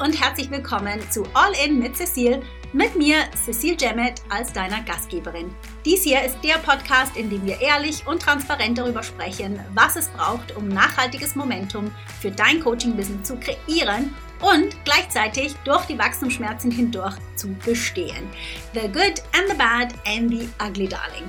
und herzlich willkommen zu All In mit Cecile. Mit mir, Cecile Jemmet, als deiner Gastgeberin. Dies hier ist der Podcast, in dem wir ehrlich und transparent darüber sprechen, was es braucht, um nachhaltiges Momentum für dein Coaching-Business zu kreieren und gleichzeitig durch die Wachstumsschmerzen hindurch zu bestehen. The good and the bad and the ugly darling.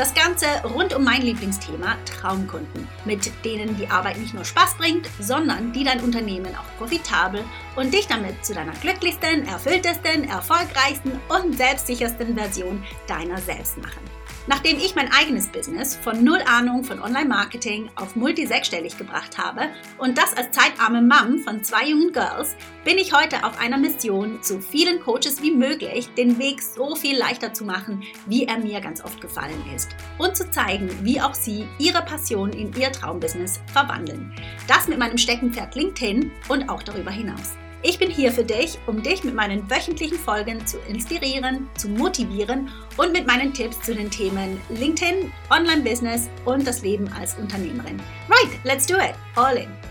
Das Ganze rund um mein Lieblingsthema Traumkunden, mit denen die Arbeit nicht nur Spaß bringt, sondern die dein Unternehmen auch profitabel und dich damit zu deiner glücklichsten, erfülltesten, erfolgreichsten und selbstsichersten Version deiner selbst machen. Nachdem ich mein eigenes Business von null Ahnung von Online-Marketing auf multi-sechsstellig gebracht habe und das als zeitarme Mom von zwei jungen Girls, bin ich heute auf einer Mission, so vielen Coaches wie möglich den Weg so viel leichter zu machen, wie er mir ganz oft gefallen ist. Und zu zeigen, wie auch sie ihre Passion in ihr Traumbusiness verwandeln. Das mit meinem Steckenpferd LinkedIn und auch darüber hinaus. Ich bin hier für dich, um dich mit meinen wöchentlichen Folgen zu inspirieren, zu motivieren und mit meinen Tipps zu den Themen LinkedIn, Online-Business und das Leben als Unternehmerin. Right, let's do it. All in.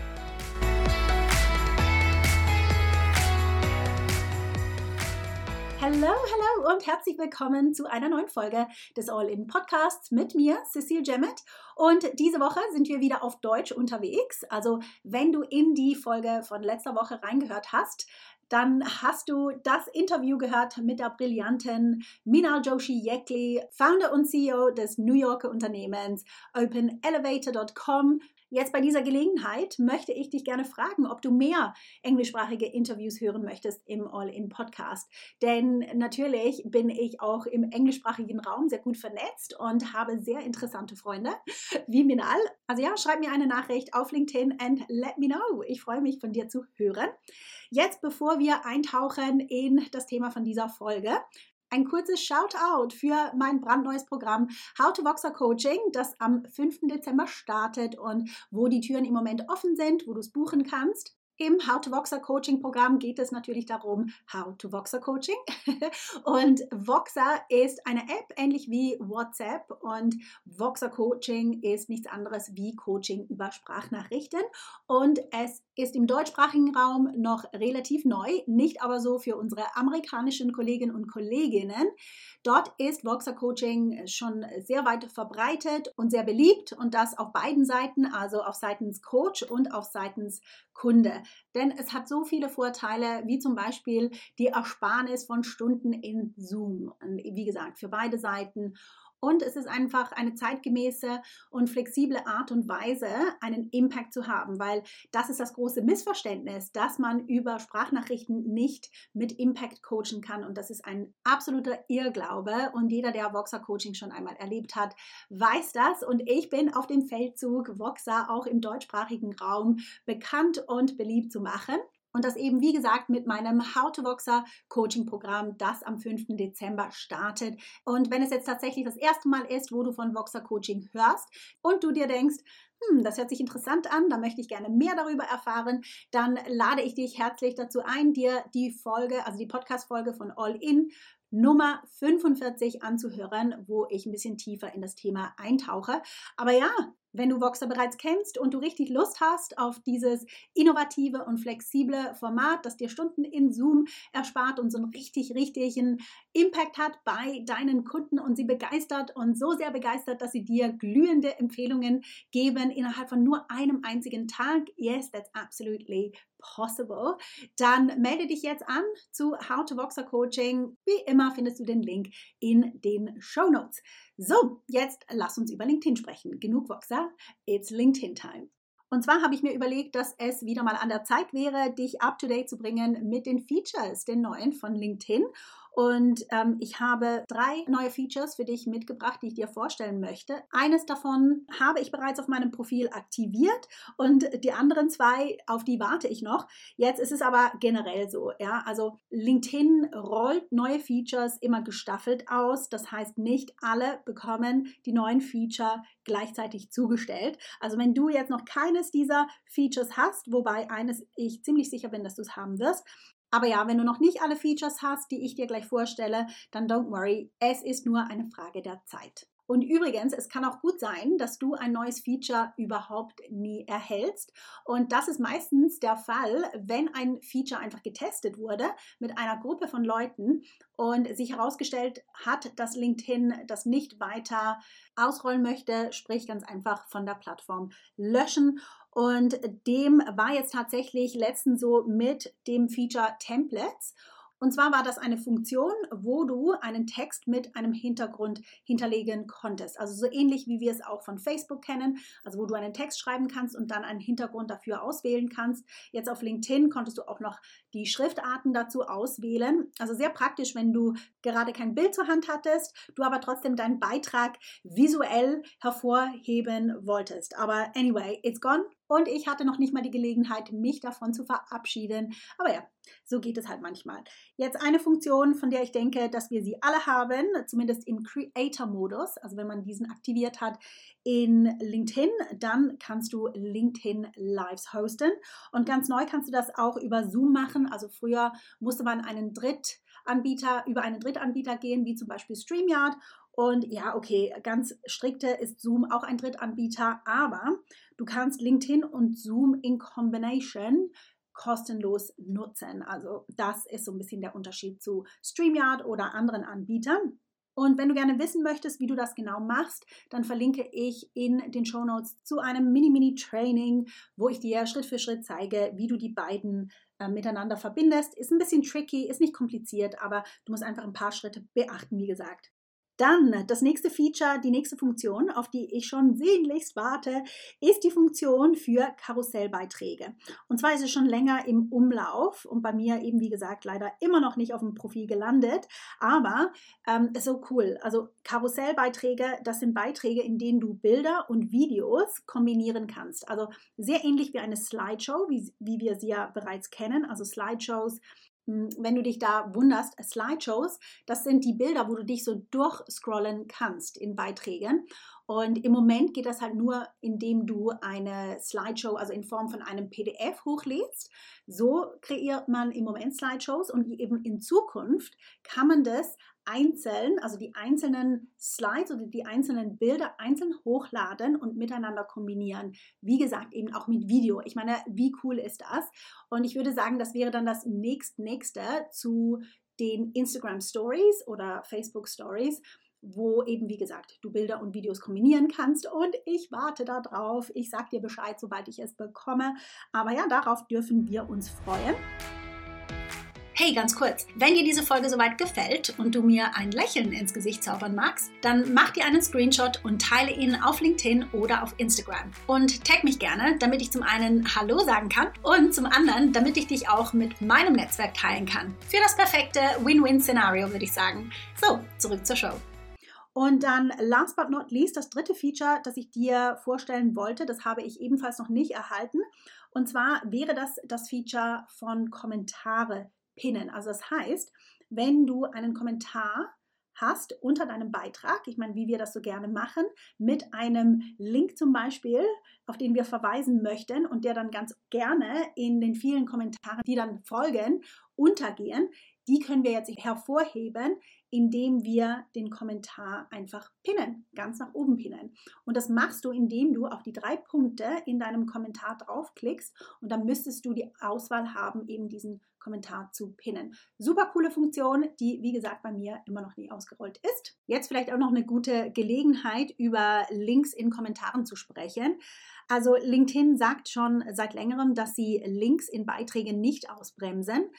Hallo, hallo und herzlich willkommen zu einer neuen Folge des All-In Podcasts mit mir, Cecile Jemmet. Und diese Woche sind wir wieder auf Deutsch unterwegs. Also, wenn du in die Folge von letzter Woche reingehört hast, dann hast du das Interview gehört mit der brillanten Minal Joshi Yekli, Founder und CEO des New Yorker Unternehmens OpenElevator.com. Jetzt bei dieser Gelegenheit möchte ich dich gerne fragen, ob du mehr englischsprachige Interviews hören möchtest im All-In-Podcast. Denn natürlich bin ich auch im englischsprachigen Raum sehr gut vernetzt und habe sehr interessante Freunde wie Minal. Also ja, schreib mir eine Nachricht auf LinkedIn and let me know. Ich freue mich von dir zu hören. Jetzt, bevor wir eintauchen in das Thema von dieser Folge, ein kurzes Shoutout für mein brandneues Programm How to Voxer Coaching, das am 5. Dezember startet und wo die Türen im Moment offen sind, wo du es buchen kannst. Im How to Voxer Coaching Programm geht es natürlich darum, How to Voxer Coaching. und Voxer ist eine App ähnlich wie WhatsApp und Voxer Coaching ist nichts anderes wie Coaching über Sprachnachrichten. Und es ist im deutschsprachigen Raum noch relativ neu, nicht aber so für unsere amerikanischen Kolleginnen und Kolleginnen. Dort ist Voxer Coaching schon sehr weit verbreitet und sehr beliebt und das auf beiden Seiten, also auf seitens Coach und auf seitens Kunde. Denn es hat so viele Vorteile, wie zum Beispiel die Ersparnis von Stunden in Zoom. Wie gesagt, für beide Seiten. Und es ist einfach eine zeitgemäße und flexible Art und Weise, einen Impact zu haben, weil das ist das große Missverständnis, dass man über Sprachnachrichten nicht mit Impact coachen kann. Und das ist ein absoluter Irrglaube. Und jeder, der Voxer Coaching schon einmal erlebt hat, weiß das. Und ich bin auf dem Feldzug, Voxer auch im deutschsprachigen Raum bekannt und beliebt zu machen. Und das eben, wie gesagt, mit meinem How to Boxer Coaching Programm, das am 5. Dezember startet. Und wenn es jetzt tatsächlich das erste Mal ist, wo du von Boxer Coaching hörst und du dir denkst, hm, das hört sich interessant an, da möchte ich gerne mehr darüber erfahren, dann lade ich dich herzlich dazu ein, dir die Folge, also die Podcast-Folge von All In Nummer 45 anzuhören, wo ich ein bisschen tiefer in das Thema eintauche. Aber ja, wenn du Voxer bereits kennst und du richtig Lust hast auf dieses innovative und flexible Format, das dir Stunden in Zoom erspart und so einen richtig, richtigen Impact hat bei deinen Kunden und sie begeistert und so sehr begeistert, dass sie dir glühende Empfehlungen geben innerhalb von nur einem einzigen Tag. Yes, that's absolutely possible. Dann melde dich jetzt an zu How to Voxer Coaching. Wie immer findest du den Link in den Show Notes. So, jetzt lass uns über LinkedIn sprechen. Genug Voxer, it's LinkedIn Time. Und zwar habe ich mir überlegt, dass es wieder mal an der Zeit wäre, dich up to date zu bringen mit den Features, den neuen von LinkedIn. Und ähm, ich habe drei neue Features für dich mitgebracht, die ich dir vorstellen möchte. Eines davon habe ich bereits auf meinem Profil aktiviert und die anderen zwei, auf die warte ich noch. Jetzt ist es aber generell so, ja, also LinkedIn rollt neue Features immer gestaffelt aus. Das heißt, nicht alle bekommen die neuen Feature gleichzeitig zugestellt. Also wenn du jetzt noch keines dieser Features hast, wobei eines ich ziemlich sicher bin, dass du es haben wirst, aber ja, wenn du noch nicht alle Features hast, die ich dir gleich vorstelle, dann don't worry, es ist nur eine Frage der Zeit. Und übrigens, es kann auch gut sein, dass du ein neues Feature überhaupt nie erhältst. Und das ist meistens der Fall, wenn ein Feature einfach getestet wurde mit einer Gruppe von Leuten und sich herausgestellt hat, dass LinkedIn das nicht weiter ausrollen möchte, sprich ganz einfach von der Plattform löschen. Und dem war jetzt tatsächlich letztens so mit dem Feature Templates. Und zwar war das eine Funktion, wo du einen Text mit einem Hintergrund hinterlegen konntest. Also so ähnlich wie wir es auch von Facebook kennen, also wo du einen Text schreiben kannst und dann einen Hintergrund dafür auswählen kannst. Jetzt auf LinkedIn konntest du auch noch die Schriftarten dazu auswählen. Also sehr praktisch, wenn du gerade kein Bild zur Hand hattest, du aber trotzdem deinen Beitrag visuell hervorheben wolltest. Aber anyway, it's gone. Und ich hatte noch nicht mal die Gelegenheit, mich davon zu verabschieden. Aber ja, so geht es halt manchmal. Jetzt eine Funktion, von der ich denke, dass wir sie alle haben, zumindest im Creator-Modus. Also wenn man diesen aktiviert hat in LinkedIn, dann kannst du LinkedIn Lives hosten. Und ganz neu kannst du das auch über Zoom machen. Also früher musste man einen Drittanbieter, über einen Drittanbieter gehen, wie zum Beispiel StreamYard. Und ja, okay, ganz strikte ist Zoom auch ein Drittanbieter, aber du kannst LinkedIn und Zoom in Combination kostenlos nutzen. Also das ist so ein bisschen der Unterschied zu StreamYard oder anderen Anbietern. Und wenn du gerne wissen möchtest, wie du das genau machst, dann verlinke ich in den Show Notes zu einem Mini-Mini-Training, wo ich dir Schritt für Schritt zeige, wie du die beiden äh, miteinander verbindest. Ist ein bisschen tricky, ist nicht kompliziert, aber du musst einfach ein paar Schritte beachten, wie gesagt. Dann das nächste Feature, die nächste Funktion, auf die ich schon sehnlichst warte, ist die Funktion für Karussellbeiträge. Und zwar ist es schon länger im Umlauf und bei mir eben, wie gesagt, leider immer noch nicht auf dem Profil gelandet. Aber ähm, so cool. Also Karussellbeiträge, das sind Beiträge, in denen du Bilder und Videos kombinieren kannst. Also sehr ähnlich wie eine Slideshow, wie, wie wir sie ja bereits kennen. Also Slideshows wenn du dich da wunderst, Slideshows, das sind die Bilder, wo du dich so durchscrollen kannst in Beiträgen. Und im Moment geht das halt nur, indem du eine Slideshow, also in Form von einem PDF hochlädst. So kreiert man im Moment Slideshows und eben in Zukunft kann man das einzeln, also die einzelnen Slides oder die einzelnen Bilder einzeln hochladen und miteinander kombinieren. Wie gesagt, eben auch mit Video. Ich meine, wie cool ist das? Und ich würde sagen, das wäre dann das nächstnächste zu den Instagram Stories oder Facebook Stories wo eben, wie gesagt, du Bilder und Videos kombinieren kannst. Und ich warte darauf. Ich sage dir Bescheid, sobald ich es bekomme. Aber ja, darauf dürfen wir uns freuen. Hey, ganz kurz, wenn dir diese Folge soweit gefällt und du mir ein Lächeln ins Gesicht zaubern magst, dann mach dir einen Screenshot und teile ihn auf LinkedIn oder auf Instagram. Und tag mich gerne, damit ich zum einen Hallo sagen kann und zum anderen, damit ich dich auch mit meinem Netzwerk teilen kann. Für das perfekte Win-Win-Szenario würde ich sagen. So, zurück zur Show. Und dann last but not least, das dritte Feature, das ich dir vorstellen wollte, das habe ich ebenfalls noch nicht erhalten. Und zwar wäre das das Feature von Kommentare pinnen. Also das heißt, wenn du einen Kommentar hast unter deinem Beitrag, ich meine, wie wir das so gerne machen, mit einem Link zum Beispiel, auf den wir verweisen möchten und der dann ganz gerne in den vielen Kommentaren, die dann folgen, untergehen, die können wir jetzt hervorheben, indem wir den Kommentar einfach pinnen, ganz nach oben pinnen. Und das machst du, indem du auf die drei Punkte in deinem Kommentar draufklickst und dann müsstest du die Auswahl haben, eben diesen Kommentar zu pinnen. Super coole Funktion, die wie gesagt bei mir immer noch nie ausgerollt ist. Jetzt vielleicht auch noch eine gute Gelegenheit, über Links in Kommentaren zu sprechen. Also LinkedIn sagt schon seit längerem, dass sie Links in Beiträgen nicht ausbremsen.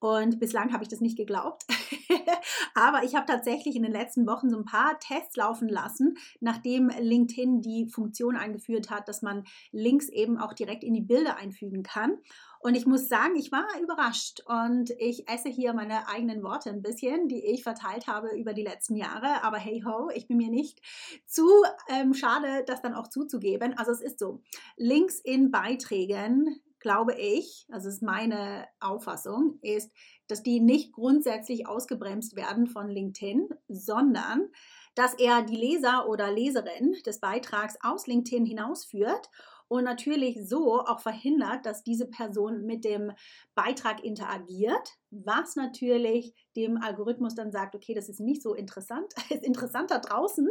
Und bislang habe ich das nicht geglaubt. Aber ich habe tatsächlich in den letzten Wochen so ein paar Tests laufen lassen, nachdem LinkedIn die Funktion eingeführt hat, dass man Links eben auch direkt in die Bilder einfügen kann. Und ich muss sagen, ich war überrascht und ich esse hier meine eigenen Worte ein bisschen, die ich verteilt habe über die letzten Jahre. Aber hey ho, ich bin mir nicht zu ähm, schade, das dann auch zuzugeben. Also es ist so, Links in Beiträgen glaube ich, also ist meine Auffassung, ist, dass die nicht grundsätzlich ausgebremst werden von LinkedIn, sondern dass er die Leser oder Leserin des Beitrags aus LinkedIn hinausführt und natürlich so auch verhindert, dass diese Person mit dem Beitrag interagiert, was natürlich dem Algorithmus dann sagt, okay, das ist nicht so interessant, ist interessanter draußen,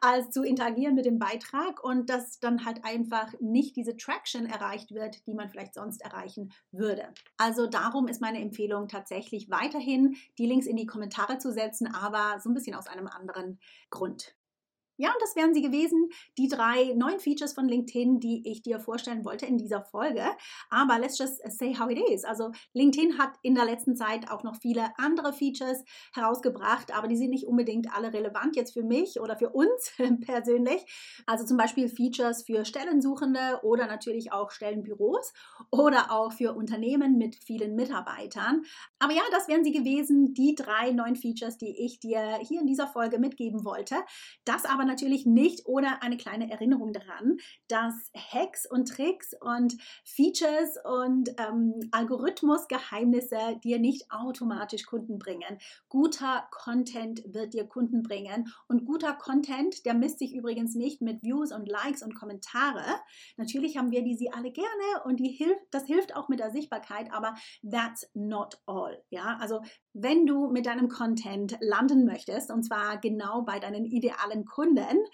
als zu interagieren mit dem Beitrag und dass dann halt einfach nicht diese Traction erreicht wird, die man vielleicht sonst erreichen würde. Also darum ist meine Empfehlung tatsächlich weiterhin die Links in die Kommentare zu setzen, aber so ein bisschen aus einem anderen Grund. Ja, und das wären sie gewesen, die drei neuen Features von LinkedIn, die ich dir vorstellen wollte in dieser Folge. Aber let's just say how it is. Also LinkedIn hat in der letzten Zeit auch noch viele andere Features herausgebracht, aber die sind nicht unbedingt alle relevant jetzt für mich oder für uns persönlich. Also zum Beispiel Features für Stellensuchende oder natürlich auch Stellenbüros oder auch für Unternehmen mit vielen Mitarbeitern. Aber ja, das wären sie gewesen, die drei neuen Features, die ich dir hier in dieser Folge mitgeben wollte. Das aber natürlich nicht ohne eine kleine Erinnerung daran, dass Hacks und Tricks und Features und ähm, Algorithmusgeheimnisse dir nicht automatisch Kunden bringen. Guter Content wird dir Kunden bringen und guter Content, der misst sich übrigens nicht mit Views und Likes und Kommentare. Natürlich haben wir die sie alle gerne und die hilft, das hilft auch mit der Sichtbarkeit, aber that's not all. Ja, also wenn du mit deinem Content landen möchtest und zwar genau bei deinen idealen Kunden,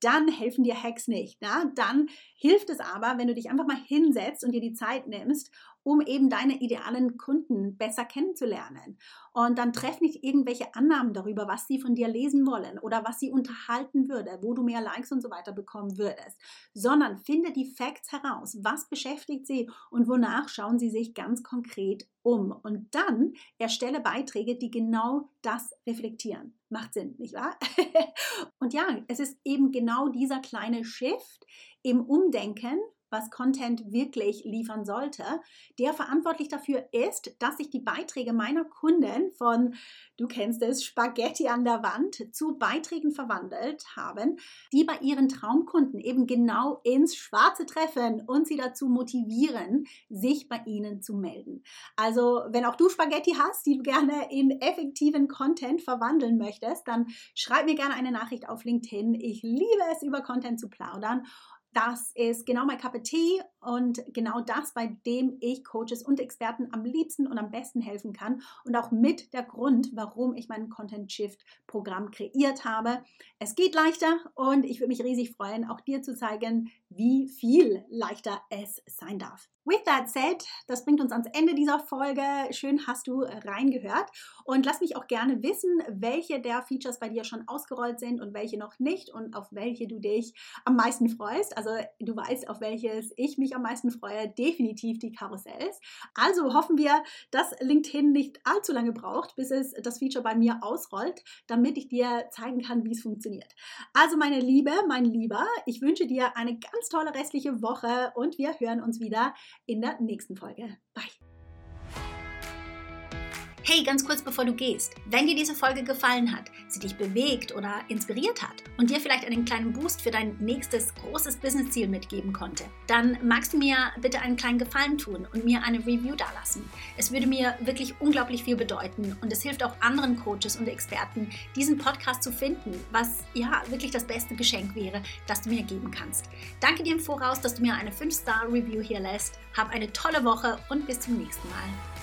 dann helfen dir Hacks nicht. Ja? Dann hilft es aber, wenn du dich einfach mal hinsetzt und dir die Zeit nimmst, um eben deine idealen Kunden besser kennenzulernen. Und dann treff nicht irgendwelche Annahmen darüber, was sie von dir lesen wollen oder was sie unterhalten würde, wo du mehr Likes und so weiter bekommen würdest, sondern finde die Facts heraus. Was beschäftigt sie und wonach schauen sie sich ganz konkret um? Und dann erstelle Beiträge, die genau das reflektieren. Macht Sinn, nicht wahr? und ja, es ist eben genau dieser kleine Shift im Umdenken was Content wirklich liefern sollte, der verantwortlich dafür ist, dass sich die Beiträge meiner Kunden von, du kennst es, Spaghetti an der Wand zu Beiträgen verwandelt haben, die bei ihren Traumkunden eben genau ins Schwarze treffen und sie dazu motivieren, sich bei ihnen zu melden. Also, wenn auch du Spaghetti hast, die du gerne in effektiven Content verwandeln möchtest, dann schreib mir gerne eine Nachricht auf LinkedIn. Ich liebe es, über Content zu plaudern das ist genau mein Cup Tea und genau das, bei dem ich Coaches und Experten am liebsten und am besten helfen kann und auch mit der Grund, warum ich mein Content Shift Programm kreiert habe. Es geht leichter und ich würde mich riesig freuen, auch dir zu zeigen, wie viel leichter es sein darf. With that said, das bringt uns ans Ende dieser Folge. Schön hast du reingehört und lass mich auch gerne wissen, welche der Features bei dir schon ausgerollt sind und welche noch nicht und auf welche du dich am meisten freust. Also du weißt, auf welches ich mich am meisten freue, definitiv die Karussells. Also hoffen wir, dass LinkedIn nicht allzu lange braucht, bis es das Feature bei mir ausrollt, damit ich dir zeigen kann, wie es funktioniert. Also meine Liebe, mein Lieber, ich wünsche dir eine ganz tolle restliche Woche und wir hören uns wieder in der nächsten Folge. Bye. Hey, ganz kurz bevor du gehst, wenn dir diese Folge gefallen hat, sie dich bewegt oder inspiriert hat und dir vielleicht einen kleinen Boost für dein nächstes großes Businessziel mitgeben konnte, dann magst du mir bitte einen kleinen Gefallen tun und mir eine Review dalassen. Es würde mir wirklich unglaublich viel bedeuten und es hilft auch anderen Coaches und Experten, diesen Podcast zu finden, was ja wirklich das beste Geschenk wäre, das du mir geben kannst. Danke dir im Voraus, dass du mir eine 5-Star-Review hier lässt. Hab eine tolle Woche und bis zum nächsten Mal.